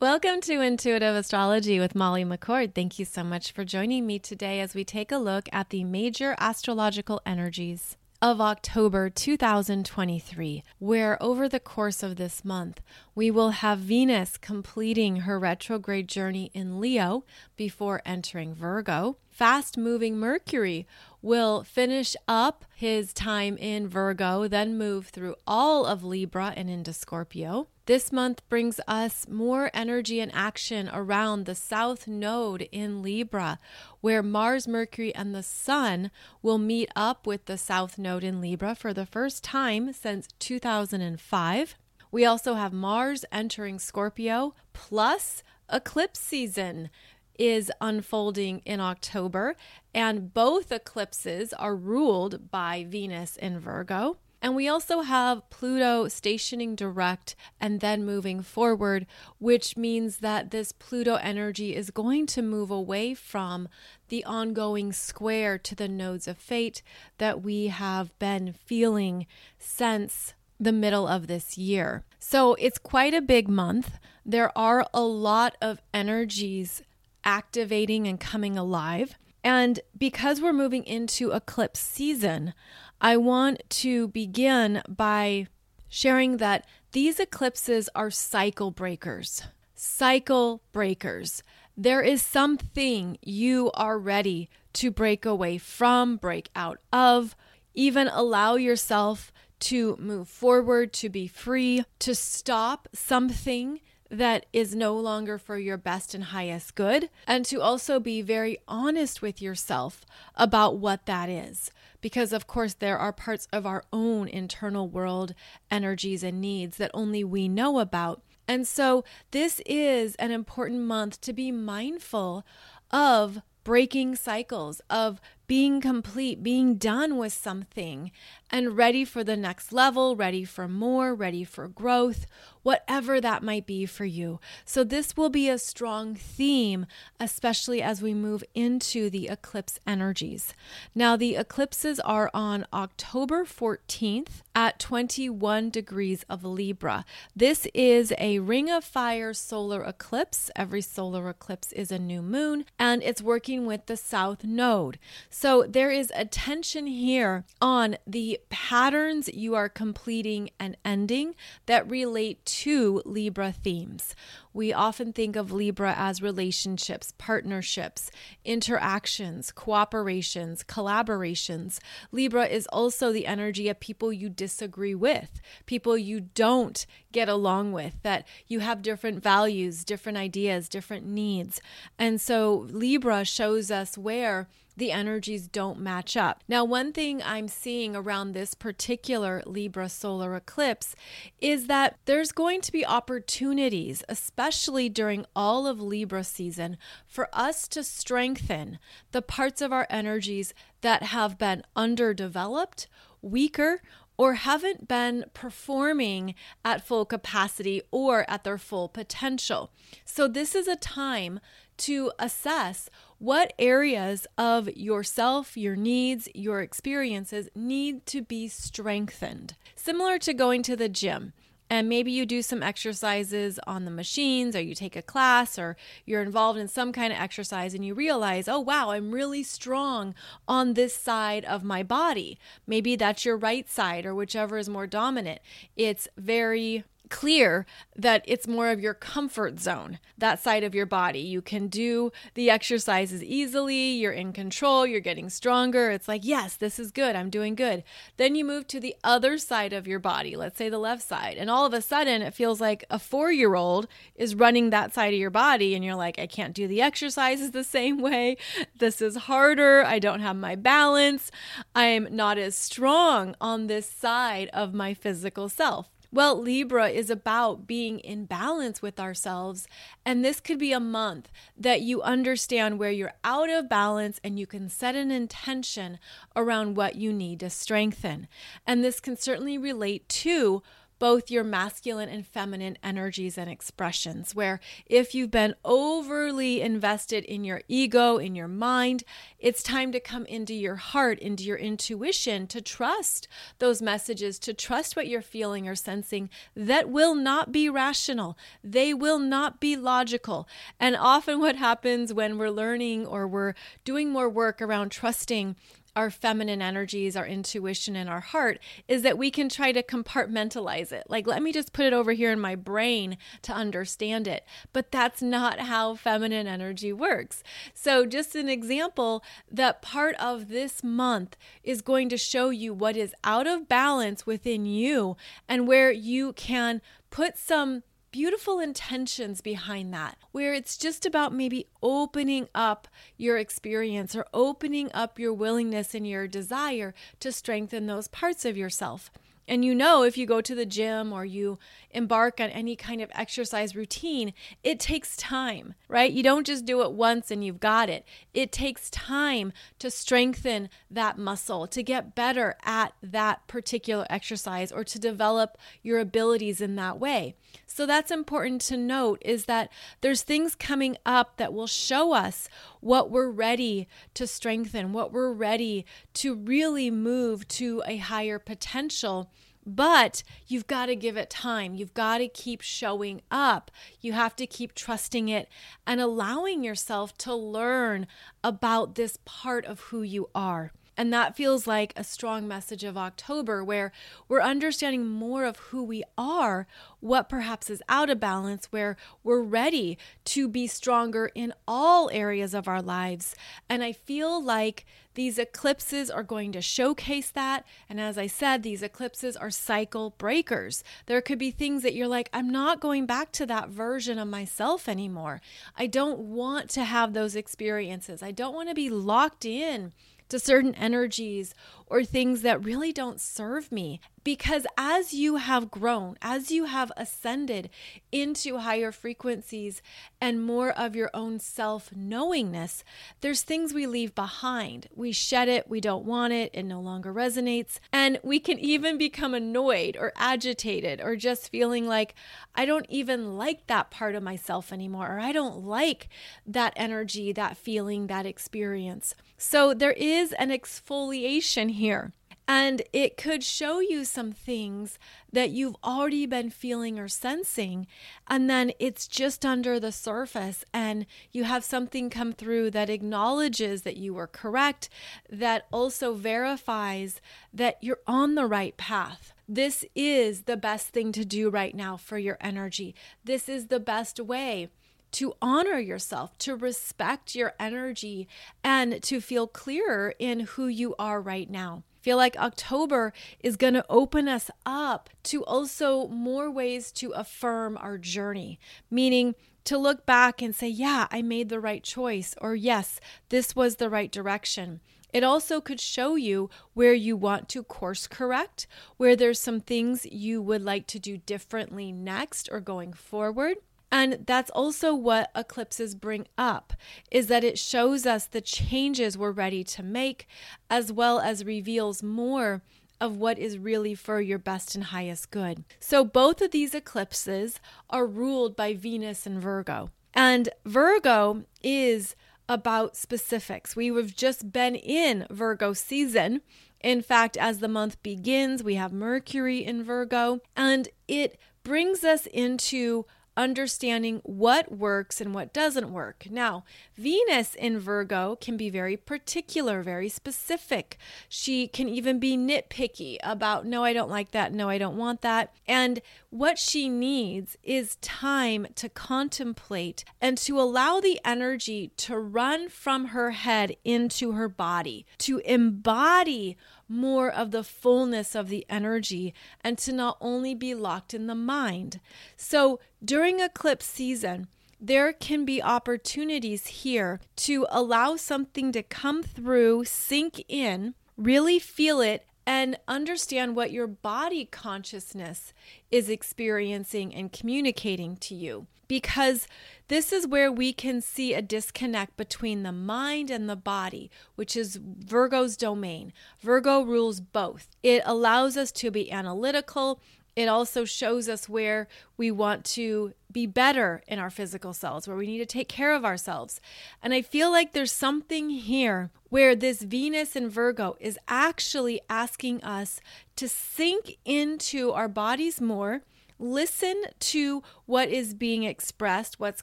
Welcome to Intuitive Astrology with Molly McCord. Thank you so much for joining me today as we take a look at the major astrological energies of October 2023, where over the course of this month, we will have Venus completing her retrograde journey in Leo before entering Virgo. Fast moving Mercury will finish up his time in Virgo, then move through all of Libra and into Scorpio. This month brings us more energy and action around the South Node in Libra, where Mars, Mercury, and the Sun will meet up with the South Node in Libra for the first time since 2005. We also have Mars entering Scorpio, plus eclipse season is unfolding in October, and both eclipses are ruled by Venus in Virgo. And we also have Pluto stationing direct and then moving forward, which means that this Pluto energy is going to move away from the ongoing square to the nodes of fate that we have been feeling since the middle of this year. So it's quite a big month. There are a lot of energies activating and coming alive. And because we're moving into eclipse season, I want to begin by sharing that these eclipses are cycle breakers. Cycle breakers. There is something you are ready to break away from, break out of, even allow yourself to move forward, to be free, to stop something that is no longer for your best and highest good, and to also be very honest with yourself about what that is because, of course, there are parts of our own internal world, energies, and needs that only we know about. And so, this is an important month to be mindful of breaking cycles, of being complete, being done with something, and ready for the next level, ready for more, ready for growth, whatever that might be for you. So, this will be a strong theme, especially as we move into the eclipse energies. Now, the eclipses are on October 14th at 21 degrees of Libra. This is a ring of fire solar eclipse. Every solar eclipse is a new moon, and it's working with the south node. So there is a tension here on the patterns you are completing and ending that relate to Libra themes. We often think of Libra as relationships, partnerships, interactions, cooperations, collaborations. Libra is also the energy of people you disagree with, people you don't get along with, that you have different values, different ideas, different needs. And so Libra shows us where the energies don't match up. Now, one thing I'm seeing around this particular Libra solar eclipse is that there's going to be opportunities, especially during all of Libra season, for us to strengthen the parts of our energies that have been underdeveloped, weaker, or haven't been performing at full capacity or at their full potential. So, this is a time to assess what areas of yourself, your needs, your experiences need to be strengthened. Similar to going to the gym. And maybe you do some exercises on the machines, or you take a class, or you're involved in some kind of exercise, and you realize, oh, wow, I'm really strong on this side of my body. Maybe that's your right side, or whichever is more dominant. It's very clear that it's more of your comfort zone, that side of your body. You can do the exercises easily, you're in control, you're getting stronger. It's like, yes, this is good, I'm doing good. Then you move to the other side of your body, let's say the left side, and all of a sudden it feels like a four year old is running that side of your body, and you're like, I can't do the exercises the same way. This is harder. I don't have my balance. I'm not as strong on this side of my physical self. Well, Libra is about being in balance with ourselves. And this could be a month that you understand where you're out of balance and you can set an intention around what you need to strengthen. And this can certainly relate to both your masculine and feminine energies and expressions. Where if you've been overly invested in your ego, in your mind, it's time to come into your heart, into your intuition, to trust those messages, to trust what you're feeling or sensing that will not be rational. They will not be logical. And often, what happens when we're learning or we're doing more work around trusting our feminine energies, our intuition, and our heart is that we can try to compartmentalize it. Like, let me just put it over here in my brain to understand it. But that's not how feminine energy works. So, just an example that part of this month is going to show you what is out of balance within you and where you can put some beautiful intentions behind that, where it's just about maybe opening up your experience or opening up your willingness and your desire to strengthen those parts of yourself. And you know, if you go to the gym or you embark on any kind of exercise routine, it takes time, right? You don't just do it once and you've got it. It takes time to strengthen that muscle, to get better at that particular exercise, or to develop your abilities in that way. So that's important to note is that there's things coming up that will show us what we're ready to strengthen, what we're ready to really move to a higher potential but you've got to give it time. You've got to keep showing up. You have to keep trusting it and allowing yourself to learn about this part of who you are. And that feels like a strong message of October where we're understanding more of who we are, what perhaps is out of balance, where we're ready to be stronger in all areas of our lives. And I feel like these eclipses are going to showcase that. And as I said, these eclipses are cycle breakers. There could be things that you're like, I'm not going back to that version of myself anymore. I don't want to have those experiences. I don't want to be locked in to certain energies or things that really don't serve me. Because as you have grown, as you have ascended into higher frequencies and more of your own self knowingness, there's things we leave behind. We shed it, we don't want it, it no longer resonates. And we can even become annoyed or agitated or just feeling like, I don't even like that part of myself anymore, or I don't like that energy, that feeling, that experience. So there is an exfoliation here. And it could show you some things that you've already been feeling or sensing. And then it's just under the surface, and you have something come through that acknowledges that you were correct, that also verifies that you're on the right path. This is the best thing to do right now for your energy. This is the best way to honor yourself, to respect your energy, and to feel clearer in who you are right now. Feel like October is going to open us up to also more ways to affirm our journey, meaning to look back and say, Yeah, I made the right choice, or Yes, this was the right direction. It also could show you where you want to course correct, where there's some things you would like to do differently next or going forward. And that's also what eclipses bring up is that it shows us the changes we're ready to make as well as reveals more of what is really for your best and highest good. So both of these eclipses are ruled by Venus and Virgo. And Virgo is about specifics. We have just been in Virgo season. In fact, as the month begins, we have Mercury in Virgo, and it brings us into understanding what works and what doesn't work. Now, Venus in Virgo can be very particular, very specific. She can even be nitpicky about, no, I don't like that. No, I don't want that. And what she needs is time to contemplate and to allow the energy to run from her head into her body, to embody more of the fullness of the energy and to not only be locked in the mind. So during eclipse season, there can be opportunities here to allow something to come through, sink in, really feel it, and understand what your body consciousness is experiencing and communicating to you because this is where we can see a disconnect between the mind and the body, which is Virgo's domain. Virgo rules both. It allows us to be analytical, It also shows us where we want to be better in our physical selves, where we need to take care of ourselves. And I feel like there's something here where this Venus in Virgo is actually asking us to sink into our bodies more listen to what is being expressed, what's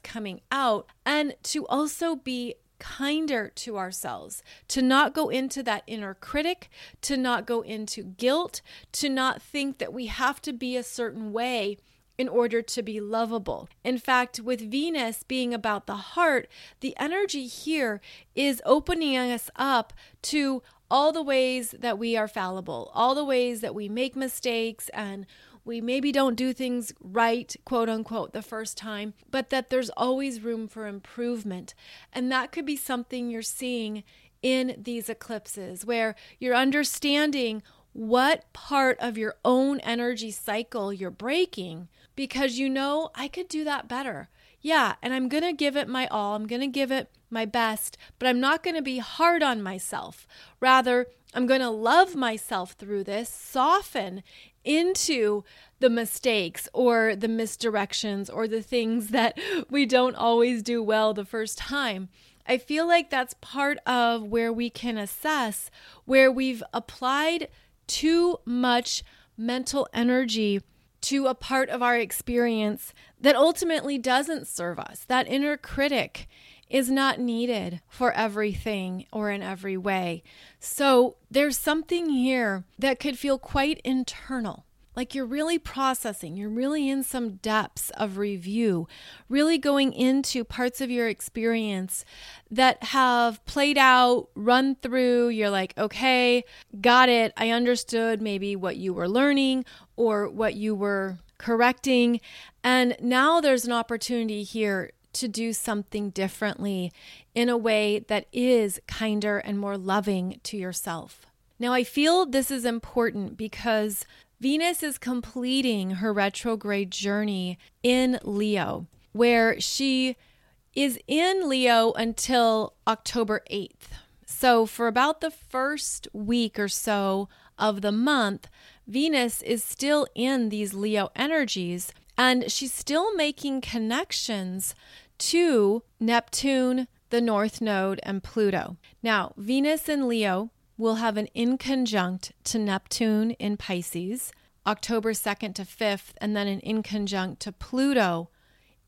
coming out, and to also be kinder to ourselves, to not go into that inner critic, to not go into guilt, to not think that we have to be a certain way in order to be lovable. In fact, with Venus being about the heart, the energy here is opening us up to all the ways that we are fallible, all the ways that we make mistakes and we maybe don't do things right, quote unquote, the first time, but that there's always room for improvement. And that could be something you're seeing in these eclipses where you're understanding what part of your own energy cycle you're breaking because you know, I could do that better. Yeah, and I'm going to give it my all. I'm going to give it my best, but I'm not going to be hard on myself. Rather, I'm going to love myself through this, soften into the mistakes or the misdirections or the things that we don't always do well the first time. I feel like that's part of where we can assess where we've applied too much mental energy to a part of our experience that ultimately doesn't serve us. That inner critic is not needed for everything or in every way. So there's something here that could feel quite internal. Like you're really processing, you're really in some depths of review, really going into parts of your experience that have played out, run through. You're like, okay, got it. I understood maybe what you were learning or what you were correcting. And now there's an opportunity here to do something differently in a way that is kinder and more loving to yourself. Now, I feel this is important because Venus is completing her retrograde journey in Leo, where she is in Leo until October 8th. So, for about the first week or so of the month, Venus is still in these Leo energies and she's still making connections to Neptune, the North Node, and Pluto. Now, Venus in Leo will have an inconjunct to Neptune in Pisces, October 2nd to 5th, and then an inconjunct to Pluto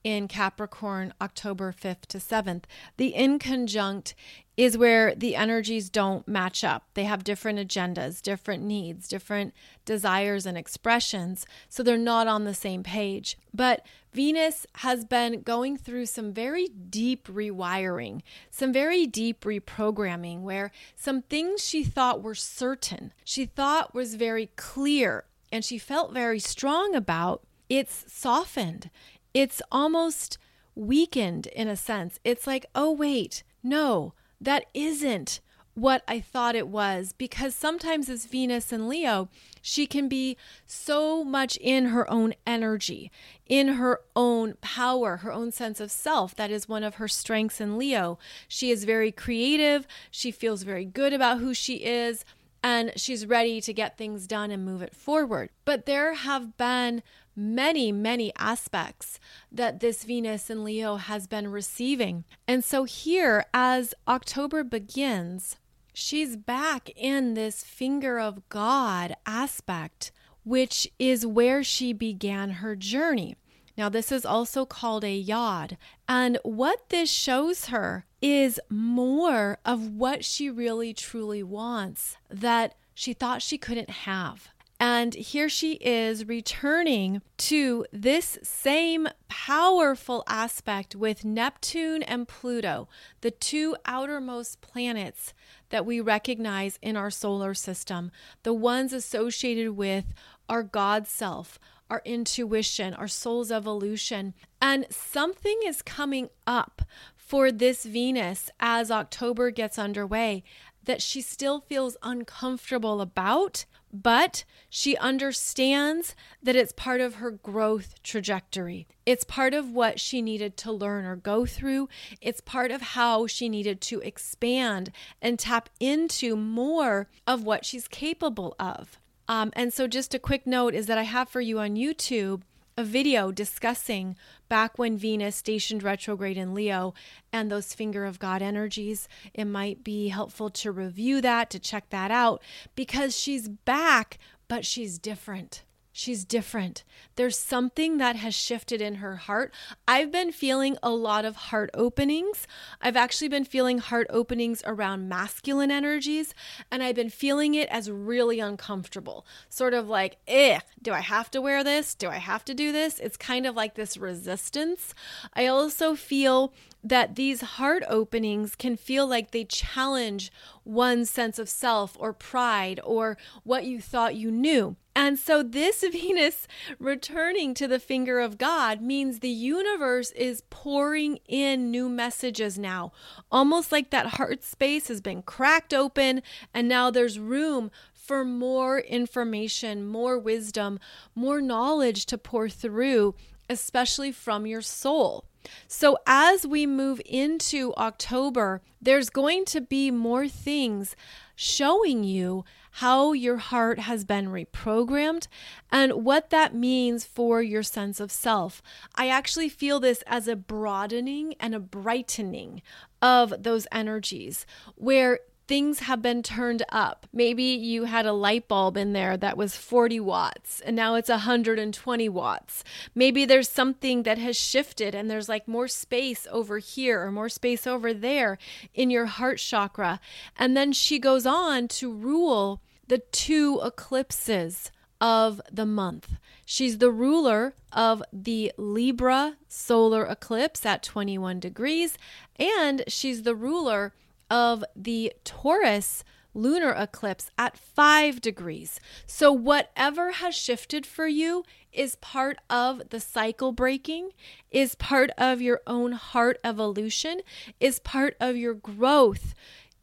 in Capricorn, October 5th to 7th. The inconjunct is where the energies don't match up. They have different agendas, different needs, different desires and expressions. So they're not on the same page. But Venus has been going through some very deep rewiring, some very deep reprogramming, where some things she thought were certain, she thought was very clear, and she felt very strong about, it's softened. It's almost weakened in a sense. It's like, oh, wait, no that isn't what I thought it was because sometimes as Venus and Leo, she can be so much in her own energy, in her own power, her own sense of self. That is one of her strengths in Leo. She is very creative, she feels very good about who she is, and she's ready to get things done and move it forward. But there have been many, many aspects that this Venus in Leo has been receiving. And so here, as October begins, she's back in this finger of God aspect, which is where she began her journey. Now, this is also called a yod. And what this shows her is more of what she really truly wants that she thought she couldn't have. And here she is returning to this same powerful aspect with Neptune and Pluto, the two outermost planets that we recognize in our solar system, the ones associated with our God self, our intuition, our soul's evolution. And something is coming up for this Venus as October gets underway that she still feels uncomfortable about, but she understands that it's part of her growth trajectory. It's part of what she needed to learn or go through. It's part of how she needed to expand and tap into more of what she's capable of. Um, and so, just a quick note is that I have for you on YouTube a video discussing back when Venus stationed retrograde in Leo and those finger of God energies. It might be helpful to review that, to check that out, because she's back, but she's different. She's different. There's something that has shifted in her heart. I've been feeling a lot of heart openings. I've actually been feeling heart openings around masculine energies, and I've been feeling it as really uncomfortable. Sort of like, eh, do I have to wear this? Do I have to do this? It's kind of like this resistance. I also feel that these heart openings can feel like they challenge one's sense of self or pride or what you thought you knew. And so, this Venus returning to the finger of God means the universe is pouring in new messages now, almost like that heart space has been cracked open, and now there's room for more information, more wisdom, more knowledge to pour through, especially from your soul. So, as we move into October, there's going to be more things showing you how your heart has been reprogrammed and what that means for your sense of self. I actually feel this as a broadening and a brightening of those energies where things have been turned up. Maybe you had a light bulb in there that was 40 watts and now it's 120 watts. Maybe there's something that has shifted and there's like more space over here or more space over there in your heart chakra. And then she goes on to rule the two eclipses of the month. She's the ruler of the Libra solar eclipse at 21 degrees, and she's the ruler of the Taurus lunar eclipse at five degrees. So, whatever has shifted for you is part of the cycle breaking, is part of your own heart evolution, is part of your growth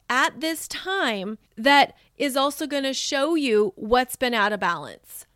at this time that is also going to show you what's been out of balance.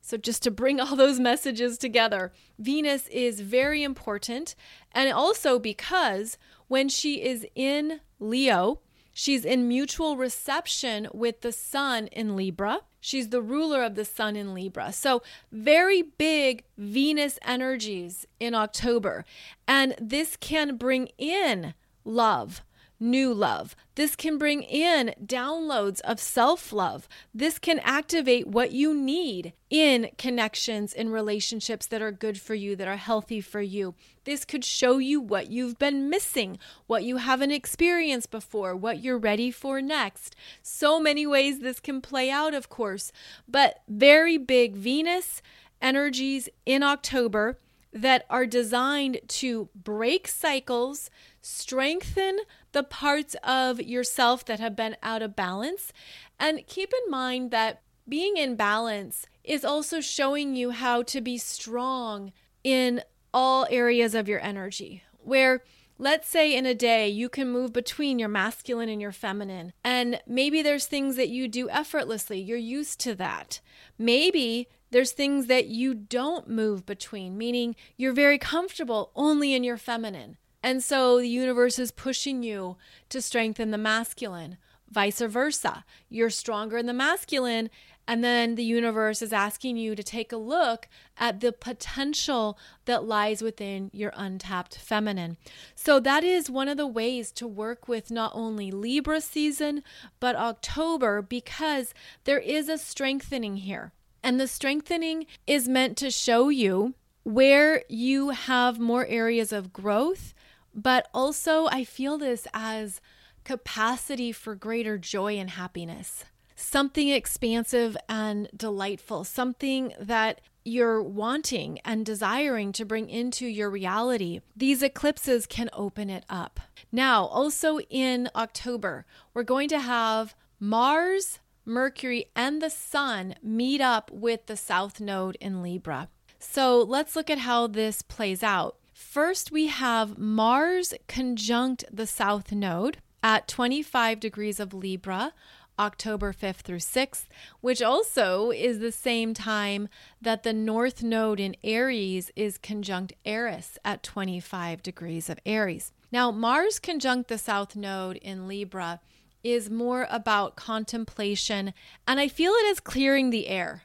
So, just to bring all those messages together, Venus is very important. And also because when she is in Leo, she's in mutual reception with the sun in Libra. She's the ruler of the sun in Libra. So, very big Venus energies in October. And this can bring in love new love. This can bring in downloads of self love. This can activate what you need in connections, in relationships that are good for you, that are healthy for you. This could show you what you've been missing, what you haven't experienced before, what you're ready for next. So many ways this can play out, of course, but very big Venus energies in October that are designed to break cycles, strengthen the parts of yourself that have been out of balance. And keep in mind that being in balance is also showing you how to be strong in all areas of your energy. Where Let's say in a day you can move between your masculine and your feminine, and maybe there's things that you do effortlessly. You're used to that. Maybe there's things that you don't move between, meaning you're very comfortable only in your feminine. And so the universe is pushing you to strengthen the masculine. Vice versa. You're stronger in the masculine, and then the universe is asking you to take a look at the potential that lies within your untapped feminine. So, that is one of the ways to work with not only Libra season, but October, because there is a strengthening here. And the strengthening is meant to show you where you have more areas of growth but also, I feel this as capacity for greater joy and happiness. Something expansive and delightful, something that you're wanting and desiring to bring into your reality. These eclipses can open it up. Now, also in October, we're going to have Mars, Mercury, and the Sun meet up with the South Node in Libra. So let's look at how this plays out. First, we have Mars conjunct the South Node at 25 degrees of Libra, October 5th through 6th, which also is the same time that the North Node in Aries is conjunct Eris at 25 degrees of Aries. Now, Mars conjunct the South Node in Libra is more about contemplation, and I feel it is clearing the air.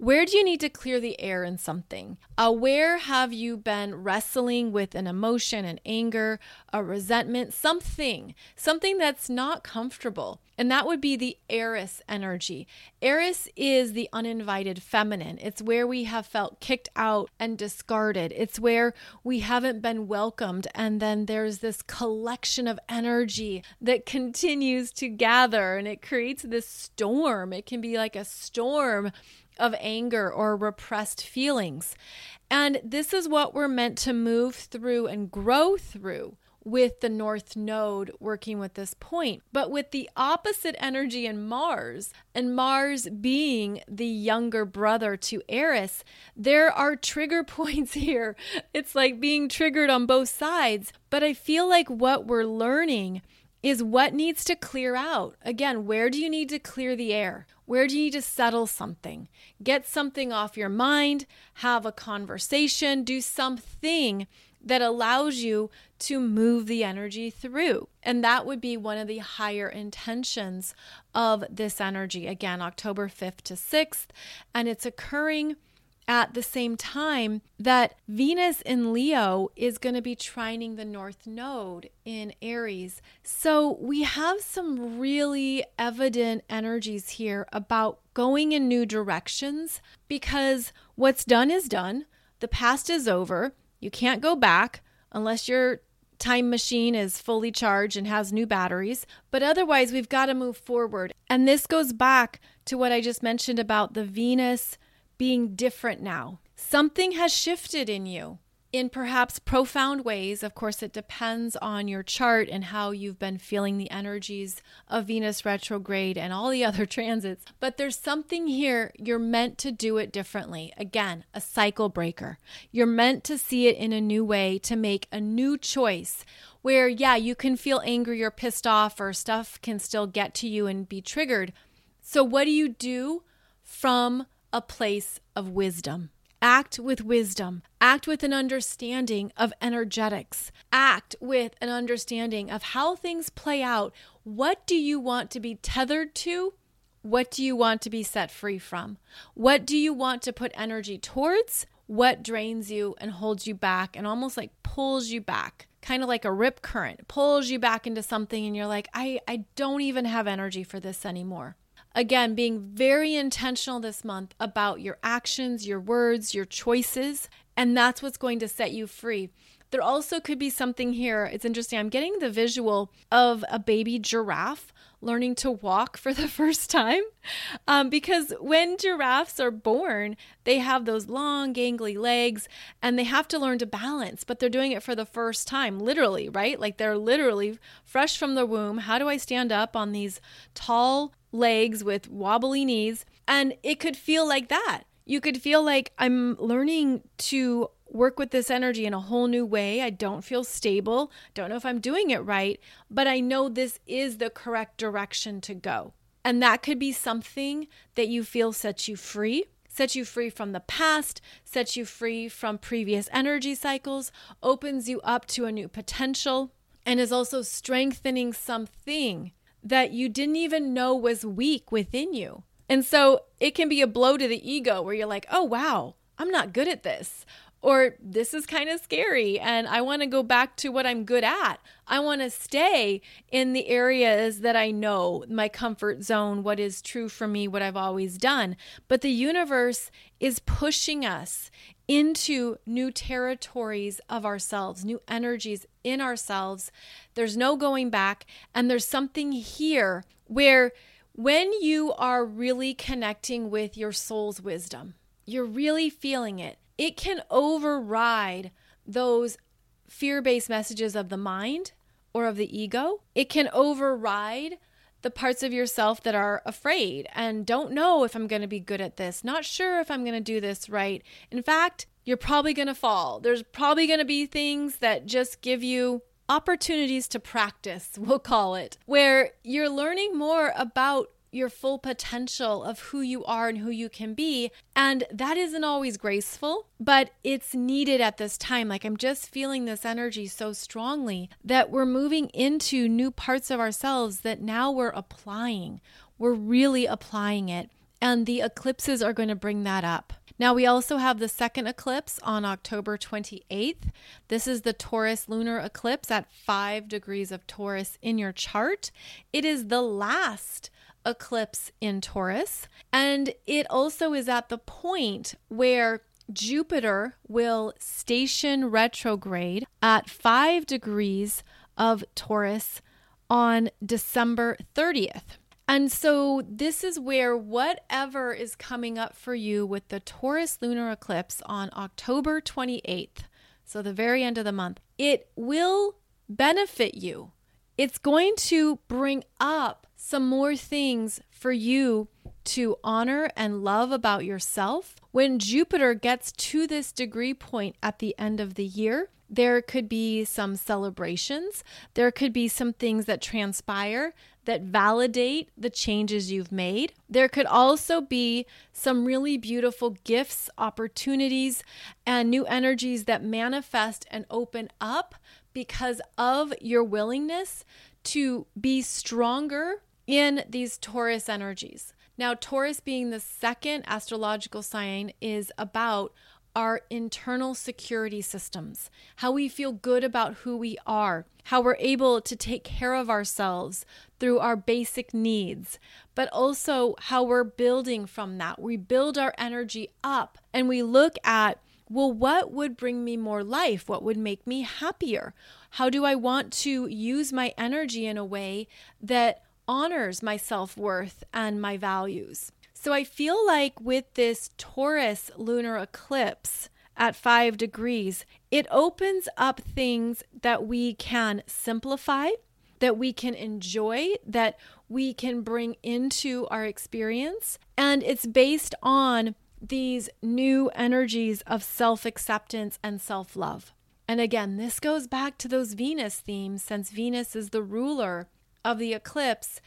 Where do you need to clear the air in something? Uh, where have you been wrestling with an emotion, an anger, a resentment, something, something that's not comfortable? And that would be the Eris energy. Eris is the uninvited feminine. It's where we have felt kicked out and discarded. It's where we haven't been welcomed. And then there's this collection of energy that continues to gather and it creates this storm. It can be like a storm of anger or repressed feelings. And this is what we're meant to move through and grow through with the North Node working with this point. But with the opposite energy in Mars, and Mars being the younger brother to Eris, there are trigger points here. It's like being triggered on both sides. But I feel like what we're learning is what needs to clear out. Again, where do you need to clear the air? Where do you need to settle something? Get something off your mind, have a conversation, do something that allows you to move the energy through. And that would be one of the higher intentions of this energy. Again, October 5th to 6th, and it's occurring at the same time that Venus in Leo is going to be trining the North Node in Aries. So we have some really evident energies here about going in new directions because what's done is done. The past is over. You can't go back unless your time machine is fully charged and has new batteries. But otherwise, we've got to move forward. And this goes back to what I just mentioned about the Venus being different now. Something has shifted in you in perhaps profound ways. Of course, it depends on your chart and how you've been feeling the energies of Venus retrograde and all the other transits. But there's something here, you're meant to do it differently. Again, a cycle breaker. You're meant to see it in a new way, to make a new choice where, yeah, you can feel angry or pissed off, or stuff can still get to you and be triggered. So, what do you do from a place of wisdom. Act with wisdom. Act with an understanding of energetics. Act with an understanding of how things play out. What do you want to be tethered to? What do you want to be set free from? What do you want to put energy towards? What drains you and holds you back and almost like pulls you back? Kind of like a rip current, pulls you back into something, and you're like, I, I don't even have energy for this anymore. Again, being very intentional this month about your actions, your words, your choices, and that's what's going to set you free. There also could be something here. It's interesting. I'm getting the visual of a baby giraffe learning to walk for the first time. Um, because when giraffes are born, they have those long, gangly legs and they have to learn to balance, but they're doing it for the first time, literally, right? Like they're literally fresh from the womb. How do I stand up on these tall legs with wobbly knees. And it could feel like that. You could feel like I'm learning to work with this energy in a whole new way. I don't feel stable. Don't know if I'm doing it right, but I know this is the correct direction to go. And that could be something that you feel sets you free, sets you free from the past, sets you free from previous energy cycles, opens you up to a new potential, and is also strengthening something that you didn't even know was weak within you. And so it can be a blow to the ego where you're like, oh, wow, I'm not good at this. Or this is kind of scary and I want to go back to what I'm good at. I want to stay in the areas that I know, my comfort zone, what is true for me, what I've always done. But the universe is pushing us into new territories of ourselves, new energies in ourselves. There's no going back. And there's something here where when you are really connecting with your soul's wisdom, you're really feeling it, it can override those fear based messages of the mind or of the ego. It can override the parts of yourself that are afraid and don't know if I'm going to be good at this, not sure if I'm going to do this right. In fact, you're probably going to fall. There's probably going to be things that just give you opportunities to practice, we'll call it, where you're learning more about your full potential of who you are and who you can be. And that isn't always graceful, but it's needed at this time. Like I'm just feeling this energy so strongly that we're moving into new parts of ourselves that now we're applying. We're really applying it. And the eclipses are going to bring that up. Now, we also have the second eclipse on October 28th. This is the Taurus lunar eclipse at 5 degrees of Taurus in your chart. It is the last eclipse in Taurus, and it also is at the point where Jupiter will station retrograde at 5 degrees of Taurus on December 30th. And so, this is where whatever is coming up for you with the Taurus lunar eclipse on October 28th, so the very end of the month, it will benefit you. It's going to bring up some more things for you to honor and love about yourself. When Jupiter gets to this degree point at the end of the year, there could be some celebrations. There could be some things that transpire that validate the changes you've made. There could also be some really beautiful gifts, opportunities, and new energies that manifest and open up because of your willingness to be stronger in these Taurus energies. Now, Taurus being the second astrological sign is about our internal security systems, how we feel good about who we are, how we're able to take care of ourselves through our basic needs, but also how we're building from that. We build our energy up and we look at, well, what would bring me more life? What would make me happier? How do I want to use my energy in a way that honors my self worth and my values? So I feel like with this Taurus lunar eclipse at five degrees, it opens up things that we can simplify, that we can enjoy, that we can bring into our experience. And it's based on these new energies of self acceptance and self love. And again, this goes back to those Venus themes since Venus is the ruler of the eclipse.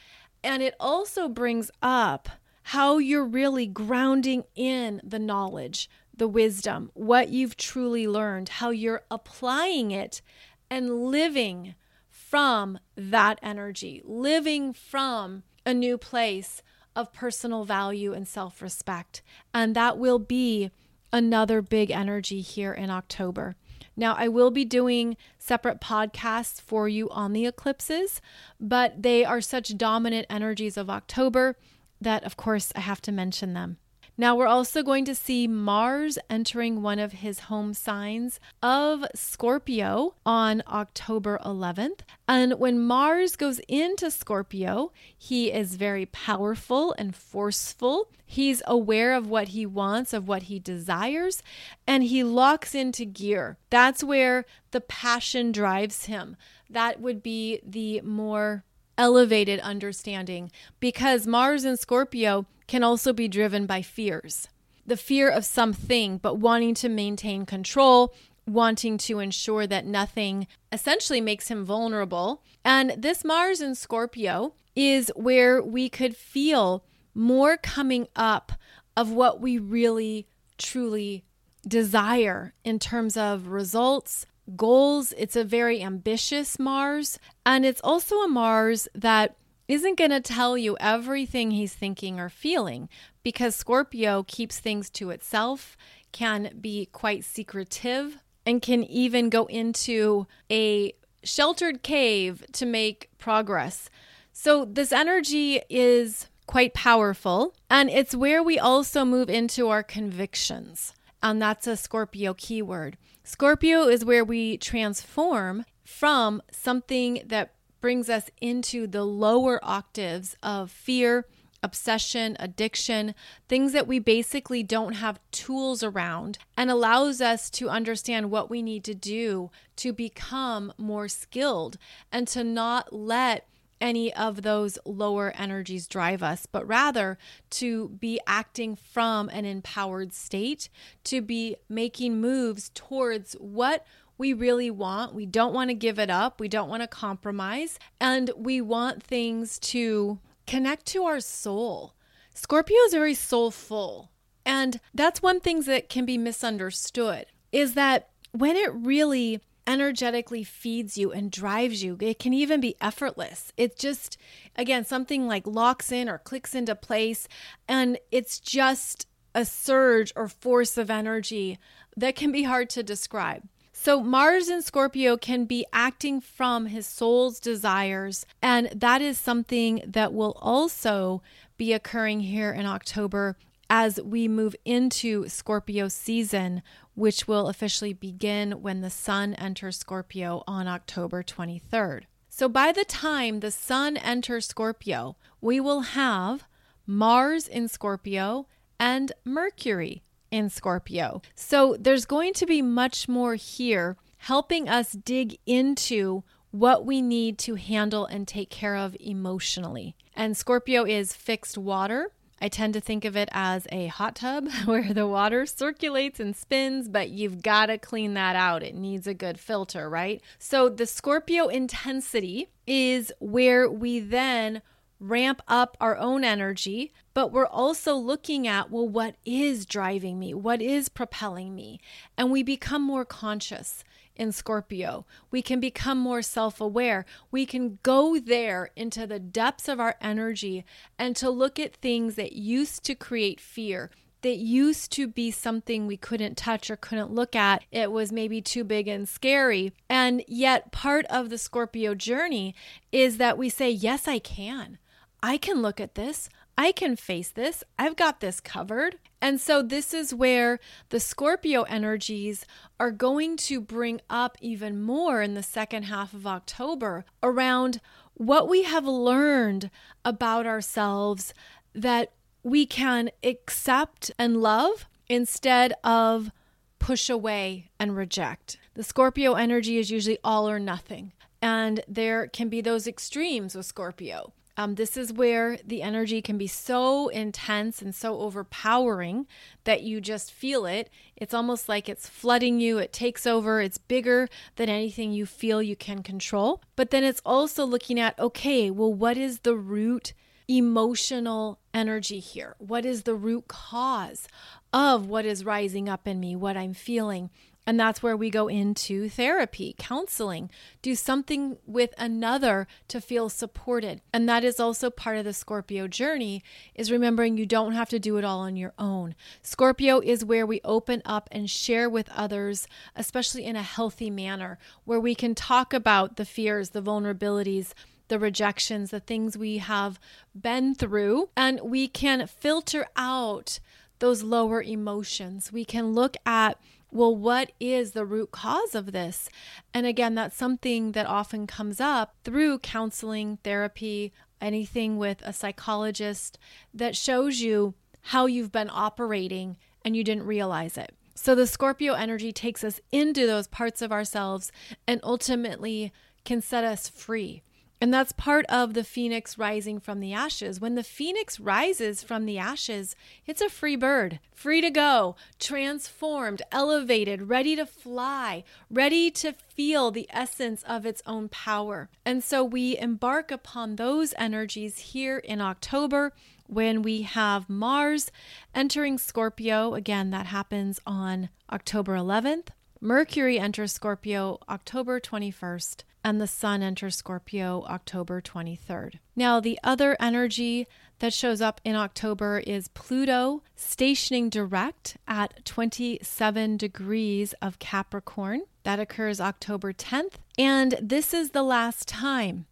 And it also brings up how you're really grounding in the knowledge, the wisdom, what you've truly learned, how you're applying it and living from that energy, living from a new place of personal value and self respect. And that will be another big energy here in October. Now, I will be doing separate podcasts for you on the eclipses, but they are such dominant energies of October that, of course, I have to mention them. Now, we're also going to see Mars entering one of his home signs of Scorpio on October 11th. And when Mars goes into Scorpio, he is very powerful and forceful. He's aware of what he wants, of what he desires, and he locks into gear. That's where the passion drives him. That would be the more elevated understanding because Mars and Scorpio can also be driven by fears. The fear of something, but wanting to maintain control, wanting to ensure that nothing essentially makes him vulnerable. And this Mars in Scorpio is where we could feel more coming up of what we really truly desire in terms of results, goals. It's a very ambitious Mars. And it's also a Mars that isn't going to tell you everything he's thinking or feeling because Scorpio keeps things to itself, can be quite secretive, and can even go into a sheltered cave to make progress. So, this energy is quite powerful, and it's where we also move into our convictions. And that's a Scorpio keyword. Scorpio is where we transform from something that brings us into the lower octaves of fear, obsession, addiction, things that we basically don't have tools around, and allows us to understand what we need to do to become more skilled and to not let any of those lower energies drive us, but rather to be acting from an empowered state, to be making moves towards what we really want. We don't want to give it up. We don't want to compromise. And we want things to connect to our soul. Scorpio is very soulful. And that's one thing that can be misunderstood is that when it really energetically feeds you and drives you, it can even be effortless. It just, again, something like locks in or clicks into place. And it's just a surge or force of energy that can be hard to describe. So, Mars in Scorpio can be acting from his soul's desires, and that is something that will also be occurring here in October as we move into Scorpio season, which will officially begin when the sun enters Scorpio on October 23rd. So, by the time the sun enters Scorpio, we will have Mars in Scorpio and Mercury in Scorpio. So, there's going to be much more here helping us dig into what we need to handle and take care of emotionally. And Scorpio is fixed water. I tend to think of it as a hot tub where the water circulates and spins, but you've got to clean that out. It needs a good filter, right? So the Scorpio intensity is where we then ramp up our own energy, but we're also looking at, well, what is driving me? What is propelling me? And we become more conscious in Scorpio. We can become more self aware. We can go there into the depths of our energy and to look at things that used to create fear. That used to be something we couldn't touch or couldn't look at. It was maybe too big and scary. And yet, part of the Scorpio journey is that we say, Yes, I can. I can look at this. I can face this. I've got this covered. And so, this is where the Scorpio energies are going to bring up even more in the second half of October around what we have learned about ourselves that we can accept and love instead of push away and reject. The Scorpio energy is usually all or nothing. And there can be those extremes with Scorpio. Um, this is where the energy can be so intense and so overpowering that you just feel it. It's almost like it's flooding you, it takes over, it's bigger than anything you feel you can control. But then it's also looking at okay, well, what is the root emotional energy here? What is the root cause of what is rising up in me, what I'm feeling? And that's where we go into therapy, counseling, do something with another to feel supported. And that is also part of the Scorpio journey is remembering you don't have to do it all on your own. Scorpio is where we open up and share with others, especially in a healthy manner, where we can talk about the fears, the vulnerabilities, the rejections, the things we have been through, and we can filter out those lower emotions. We can look at well, what is the root cause of this? And again, that's something that often comes up through counseling, therapy, anything with a psychologist that shows you how you've been operating and you didn't realize it. So the Scorpio energy takes us into those parts of ourselves and ultimately can set us free. And that's part of the phoenix rising from the ashes. When the phoenix rises from the ashes, it's a free bird, free to go, transformed, elevated, ready to fly, ready to feel the essence of its own power. And so we embark upon those energies here in October when we have Mars entering Scorpio. Again, that happens on October 11th. Mercury enters Scorpio October 21st and the sun enters Scorpio October 23rd. Now, the other energy that shows up in October is Pluto stationing direct at 27 degrees of Capricorn. That occurs October 10th. And this is the last time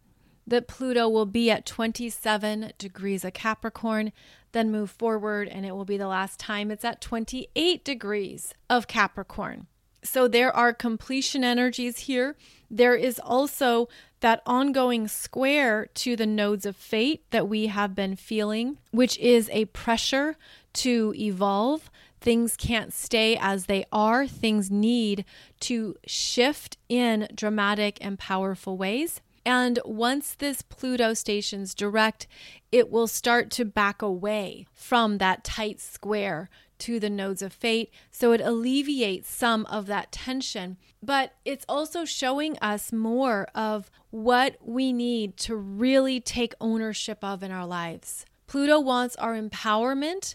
that Pluto will be at 27 degrees of Capricorn, then move forward, and it will be the last time it's at 28 degrees of Capricorn. So there are completion energies here there is also that ongoing square to the nodes of fate that we have been feeling, which is a pressure to evolve. Things can't stay as they are, things need to shift in dramatic and powerful ways. And once this Pluto station's direct, it will start to back away from that tight square to the nodes of fate. So it alleviates some of that tension. But it's also showing us more of what we need to really take ownership of in our lives. Pluto wants our empowerment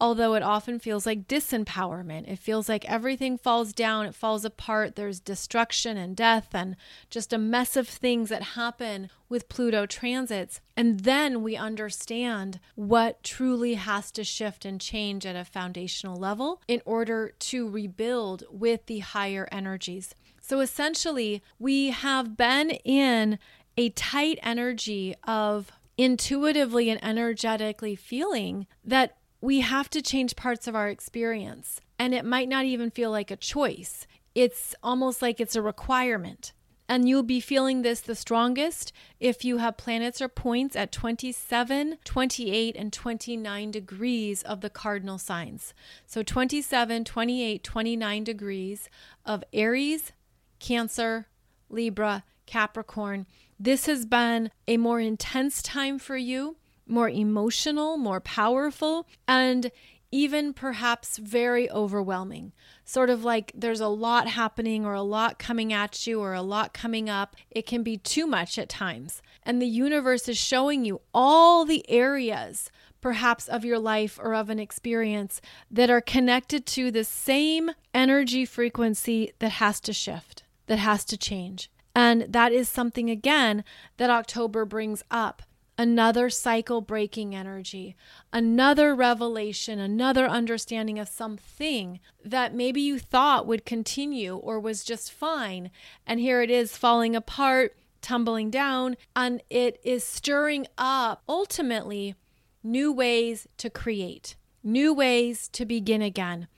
although it often feels like disempowerment. It feels like everything falls down, it falls apart. There's destruction and death and just a mess of things that happen with Pluto transits. And then we understand what truly has to shift and change at a foundational level in order to rebuild with the higher energies. So essentially, we have been in a tight energy of intuitively and energetically feeling that we have to change parts of our experience. And it might not even feel like a choice, it's almost like it's a requirement. And you'll be feeling this the strongest if you have planets or points at 27, 28, and 29 degrees of the cardinal signs. So 27, 28, 29 degrees of Aries, Cancer, Libra, Capricorn. This has been a more intense time for you more emotional, more powerful, and even perhaps very overwhelming. Sort of like there's a lot happening or a lot coming at you or a lot coming up. It can be too much at times. And the universe is showing you all the areas, perhaps of your life or of an experience, that are connected to the same energy frequency that has to shift, that has to change. And that is something, again, that October brings up another cycle breaking energy, another revelation, another understanding of something that maybe you thought would continue or was just fine. And here it is falling apart, tumbling down, and it is stirring up ultimately new ways to create new ways to begin again.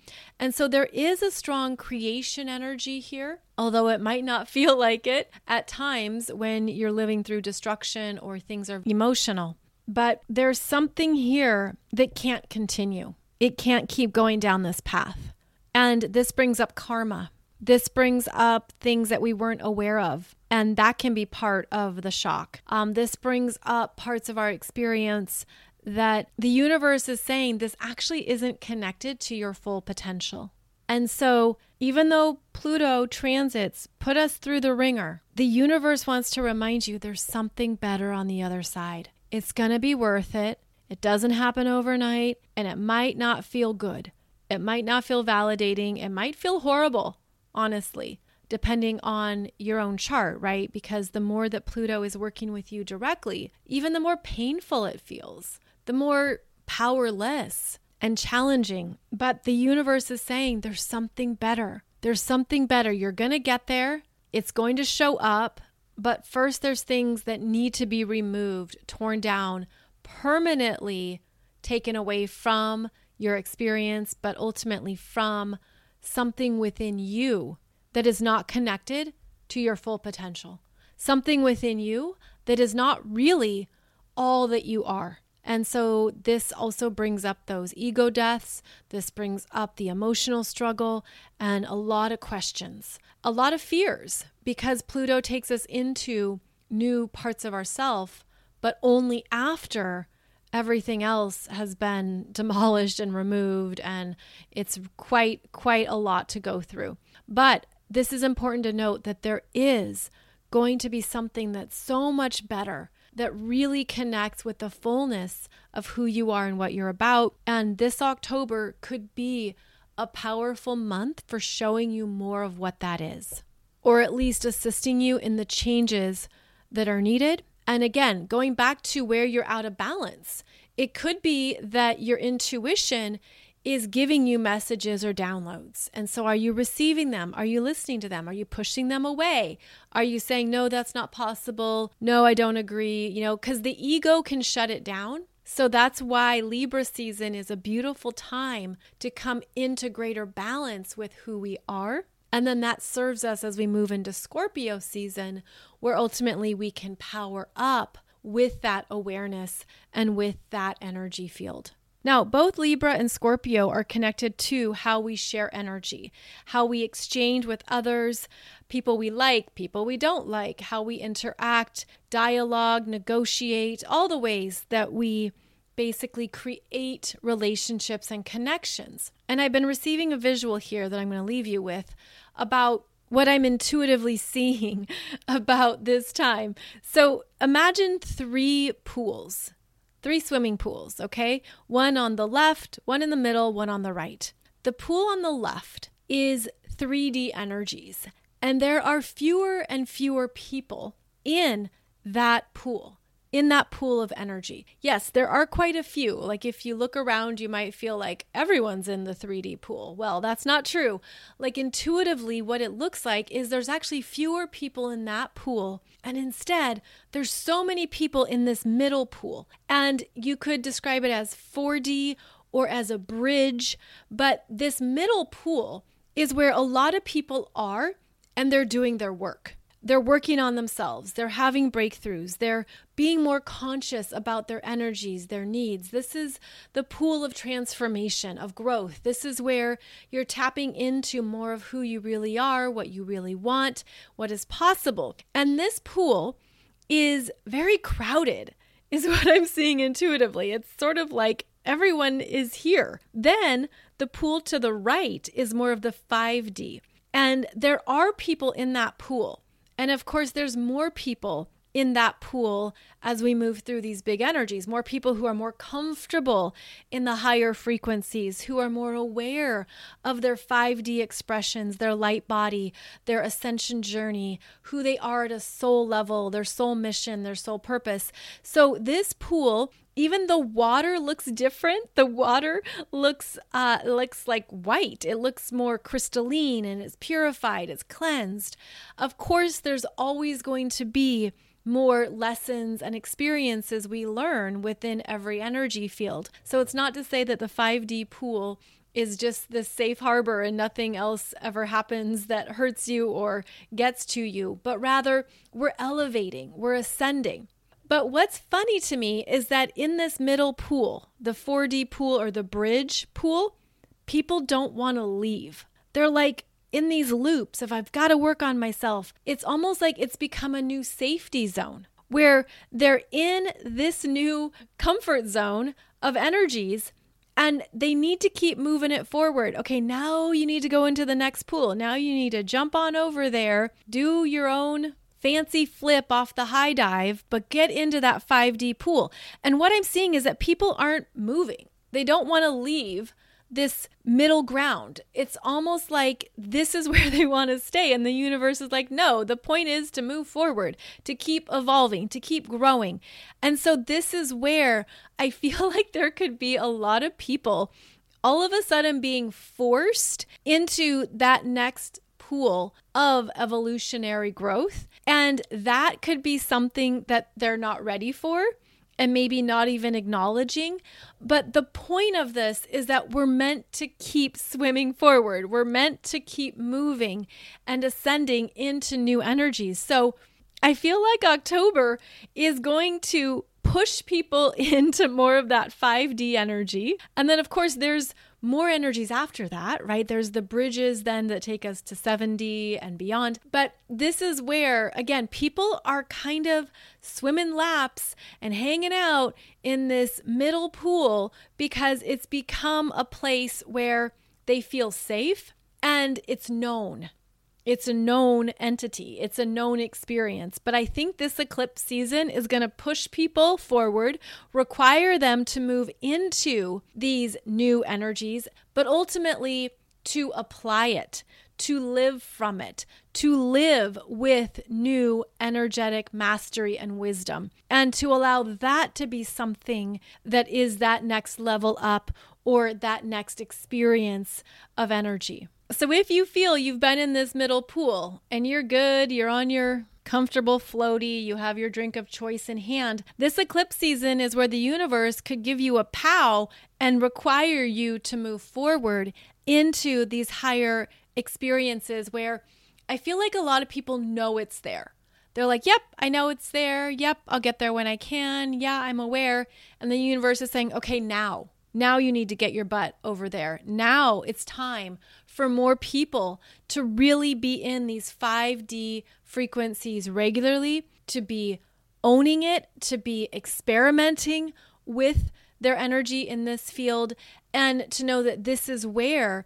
And so there is a strong creation energy here, although it might not feel like it at times when you're living through destruction or things are emotional. But there's something here that can't continue. It can't keep going down this path. And this brings up karma. This brings up things that we weren't aware of. And that can be part of the shock. Um, this brings up parts of our experience that the universe is saying this actually isn't connected to your full potential. And so, even though Pluto transits put us through the wringer, the universe wants to remind you there's something better on the other side. It's going to be worth it. It doesn't happen overnight, and it might not feel good. It might not feel validating. It might feel horrible, honestly, depending on your own chart, right? Because the more that Pluto is working with you directly, even the more painful it feels the more powerless and challenging. But the universe is saying there's something better. There's something better. You're going to get there. It's going to show up. But first, there's things that need to be removed, torn down, permanently taken away from your experience, but ultimately from something within you that is not connected to your full potential. Something within you that is not really all that you are. And so this also brings up those ego deaths. This brings up the emotional struggle and a lot of questions, a lot of fears, because Pluto takes us into new parts of ourself, but only after everything else has been demolished and removed and it's quite quite a lot to go through. But this is important to note that there is going to be something that's so much better that really connects with the fullness of who you are and what you're about. And this October could be a powerful month for showing you more of what that is, or at least assisting you in the changes that are needed. And again, going back to where you're out of balance, it could be that your intuition is giving you messages or downloads. And so, are you receiving them? Are you listening to them? Are you pushing them away? Are you saying, no, that's not possible? No, I don't agree? You know, because the ego can shut it down. So, that's why Libra season is a beautiful time to come into greater balance with who we are. And then that serves us as we move into Scorpio season, where ultimately we can power up with that awareness and with that energy field. Now, both Libra and Scorpio are connected to how we share energy, how we exchange with others, people we like, people we don't like, how we interact, dialogue, negotiate, all the ways that we basically create relationships and connections. And I've been receiving a visual here that I'm going to leave you with about what I'm intuitively seeing about this time. So imagine three pools, three swimming pools, okay? One on the left, one in the middle, one on the right. The pool on the left is 3D energies, and there are fewer and fewer people in that pool in that pool of energy. Yes, there are quite a few. Like if you look around, you might feel like everyone's in the 3D pool. Well, that's not true. Like intuitively, what it looks like is there's actually fewer people in that pool. And instead, there's so many people in this middle pool. And you could describe it as 4D or as a bridge. But this middle pool is where a lot of people are and they're doing their work they're working on themselves, they're having breakthroughs, they're being more conscious about their energies, their needs. This is the pool of transformation, of growth. This is where you're tapping into more of who you really are, what you really want, what is possible. And this pool is very crowded, is what I'm seeing intuitively. It's sort of like everyone is here. Then the pool to the right is more of the 5D. And there are people in that pool and of course, there's more people in that pool as we move through these big energies. More people who are more comfortable in the higher frequencies, who are more aware of their 5D expressions, their light body, their ascension journey, who they are at a soul level, their soul mission, their soul purpose. So, this pool even the water looks different. The water looks uh, looks like white. It looks more crystalline and it's purified. It's cleansed. Of course, there's always going to be more lessons and experiences we learn within every energy field. So it's not to say that the 5D pool is just this safe harbor and nothing else ever happens that hurts you or gets to you, but rather we're elevating, we're ascending. But what's funny to me is that in this middle pool, the 4D pool or the bridge pool, people don't want to leave. They're like in these loops if I've got to work on myself. It's almost like it's become a new safety zone where they're in this new comfort zone of energies and they need to keep moving it forward. Okay, now you need to go into the next pool. Now you need to jump on over there, do your own fancy flip off the high dive, but get into that 5D pool. And what I'm seeing is that people aren't moving. They don't want to leave this middle ground. It's almost like this is where they want to stay. And the universe is like, no, the point is to move forward, to keep evolving, to keep growing. And so this is where I feel like there could be a lot of people all of a sudden being forced into that next pool of evolutionary growth. And that could be something that they're not ready for and maybe not even acknowledging. But the point of this is that we're meant to keep swimming forward, we're meant to keep moving and ascending into new energies. So I feel like October is going to push people into more of that 5D energy. And then, of course, there's more energies after that, right? There's the bridges then that take us to 7D and beyond. But this is where, again, people are kind of swimming laps and hanging out in this middle pool because it's become a place where they feel safe and it's known. It's a known entity, it's a known experience. But I think this eclipse season is going to push people forward, require them to move into these new energies, but ultimately to apply it, to live from it, to live with new energetic mastery and wisdom, and to allow that to be something that is that next level up or that next experience of energy. So if you feel you've been in this middle pool and you're good, you're on your comfortable floaty, you have your drink of choice in hand. This eclipse season is where the universe could give you a pow and require you to move forward into these higher experiences where I feel like a lot of people know it's there. They're like, yep, I know it's there. Yep, I'll get there when I can. Yeah, I'm aware. And the universe is saying, okay, now. Now you need to get your butt over there. Now it's time for more people to really be in these 5D frequencies regularly, to be owning it, to be experimenting with their energy in this field and to know that this is where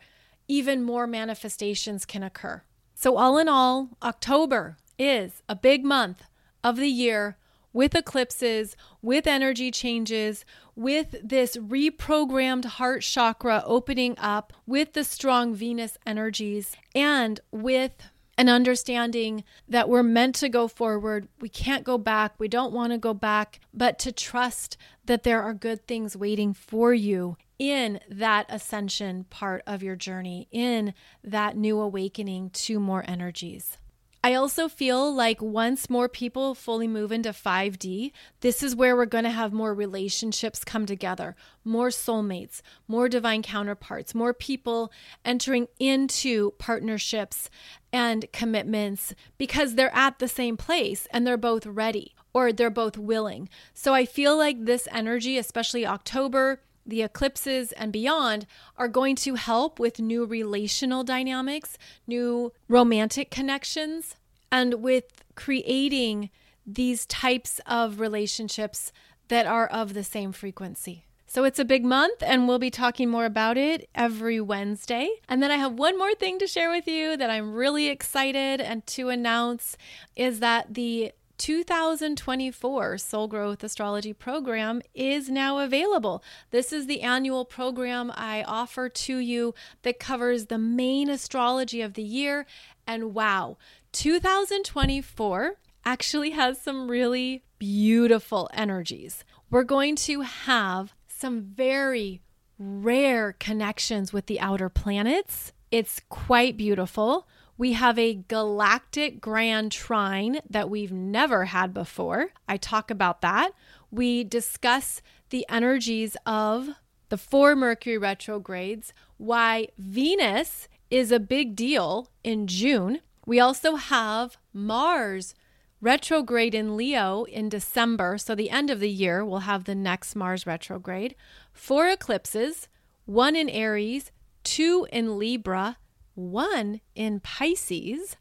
even more manifestations can occur. So, all in all, October is a big month of the year with eclipses, with energy changes, with this reprogrammed heart chakra opening up, with the strong Venus energies, and with an understanding that we're meant to go forward. We can't go back. We don't want to go back, but to trust that there are good things waiting for you in that ascension part of your journey, in that new awakening to more energies. I also feel like once more people fully move into 5D, this is where we're going to have more relationships come together, more soulmates, more divine counterparts, more people entering into partnerships and commitments because they're at the same place and they're both ready or they're both willing. So I feel like this energy, especially October, the eclipses and beyond are going to help with new relational dynamics, new romantic connections, and with creating these types of relationships that are of the same frequency. So it's a big month, and we'll be talking more about it every Wednesday. And then I have one more thing to share with you that I'm really excited and to announce is that the 2024 Soul Growth Astrology Program is now available. This is the annual program I offer to you that covers the main astrology of the year. And wow, 2024 actually has some really beautiful energies. We're going to have some very rare connections with the outer planets. It's quite beautiful. We have a galactic grand trine that we've never had before. I talk about that. We discuss the energies of the four Mercury retrogrades, why Venus is a big deal in June. We also have Mars retrograde in Leo in December. So, the end of the year, we'll have the next Mars retrograde. Four eclipses, one in Aries, two in Libra, one in Pisces.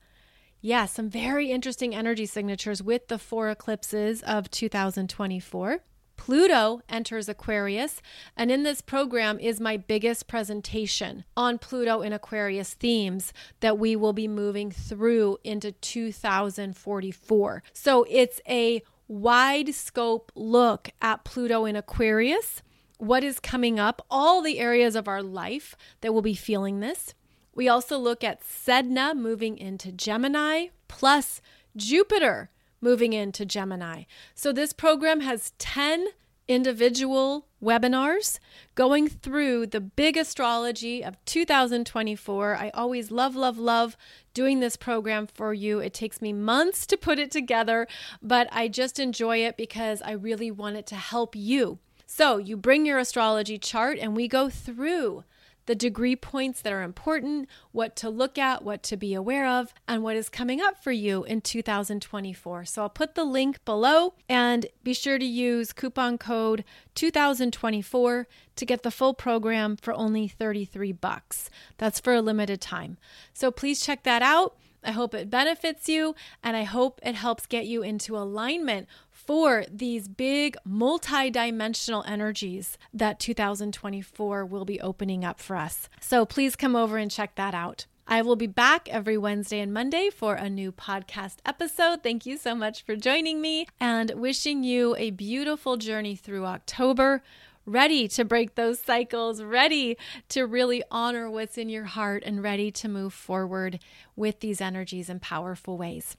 Yeah, some very interesting energy signatures with the four eclipses of 2024. Pluto enters Aquarius, and in this program is my biggest presentation on Pluto in Aquarius themes that we will be moving through into 2044. So it's a wide scope look at Pluto in Aquarius, what is coming up, all the areas of our life that will be feeling this. We also look at Sedna moving into Gemini, plus Jupiter moving into Gemini. So this program has 10 individual webinars going through the big astrology of 2024. I always love, love, love doing this program for you. It takes me months to put it together, but I just enjoy it because I really want it to help you. So you bring your astrology chart and we go through the degree points that are important, what to look at, what to be aware of, and what is coming up for you in 2024. So I'll put the link below and be sure to use coupon code 2024 to get the full program for only 33 bucks. That's for a limited time. So please check that out. I hope it benefits you and I hope it helps get you into alignment for these big multi-dimensional energies that 2024 will be opening up for us. So please come over and check that out. I will be back every Wednesday and Monday for a new podcast episode. Thank you so much for joining me and wishing you a beautiful journey through October ready to break those cycles, ready to really honor what's in your heart, and ready to move forward with these energies in powerful ways.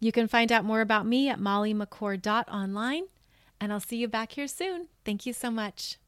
You can find out more about me at mollymccord.online, and I'll see you back here soon. Thank you so much.